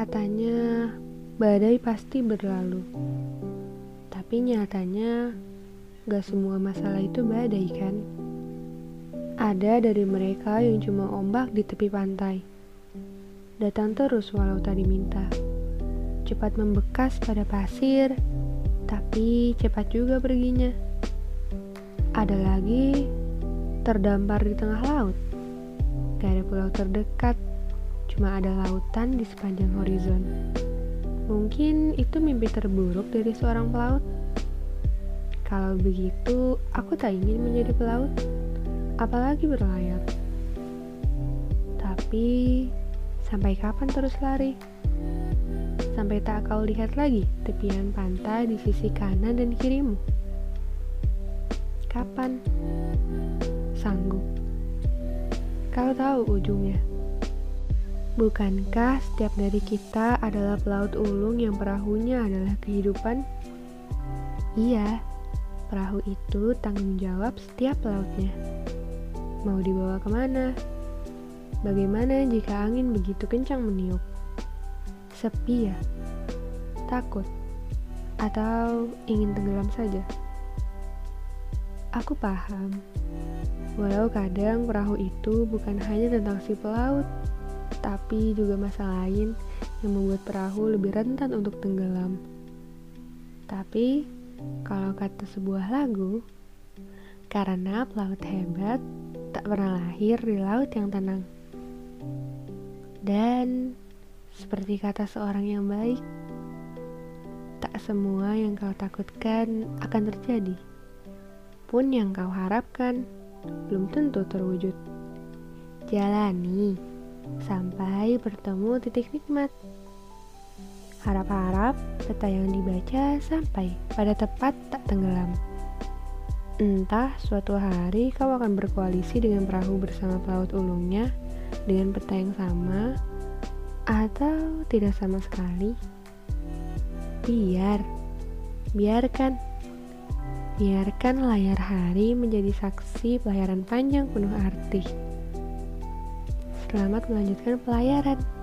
Katanya badai pasti berlalu. Tapi nyatanya gak semua masalah itu badai kan? Ada dari mereka yang cuma ombak di tepi pantai. Datang terus walau tak diminta. Cepat membekas pada pasir, tapi cepat juga perginya. Ada lagi terdampar di tengah laut. Gak ada pulau terdekat, cuma ada lautan di sepanjang horizon. Mungkin itu mimpi terburuk dari seorang pelaut. Kalau begitu, aku tak ingin menjadi pelaut, apalagi berlayar. Tapi, sampai kapan terus lari? Sampai tak kau lihat lagi tepian pantai di sisi kanan dan kirimu. Kapan? Sanggup. Kau tahu ujungnya. Bukankah setiap dari kita adalah pelaut ulung yang perahunya adalah kehidupan? Iya, perahu itu tanggung jawab setiap pelautnya. Mau dibawa ke mana? Bagaimana jika angin begitu kencang meniup? Sepi ya? Takut? Atau ingin tenggelam saja? Aku paham, walau kadang perahu itu bukan hanya tentang si pelaut, tapi juga masalah lain yang membuat perahu lebih rentan untuk tenggelam. Tapi, kalau kata sebuah lagu, karena pelaut hebat tak pernah lahir di laut yang tenang. Dan, seperti kata seorang yang baik, tak semua yang kau takutkan akan terjadi pun yang kau harapkan belum tentu terwujud. Jalani sampai bertemu titik nikmat. Harap-harap peta yang dibaca sampai pada tepat tak tenggelam. Entah suatu hari kau akan berkoalisi dengan perahu bersama pelaut ulungnya dengan peta yang sama atau tidak sama sekali. Biar, biarkan Biarkan layar hari menjadi saksi pelayaran panjang penuh arti. Selamat melanjutkan pelayaran.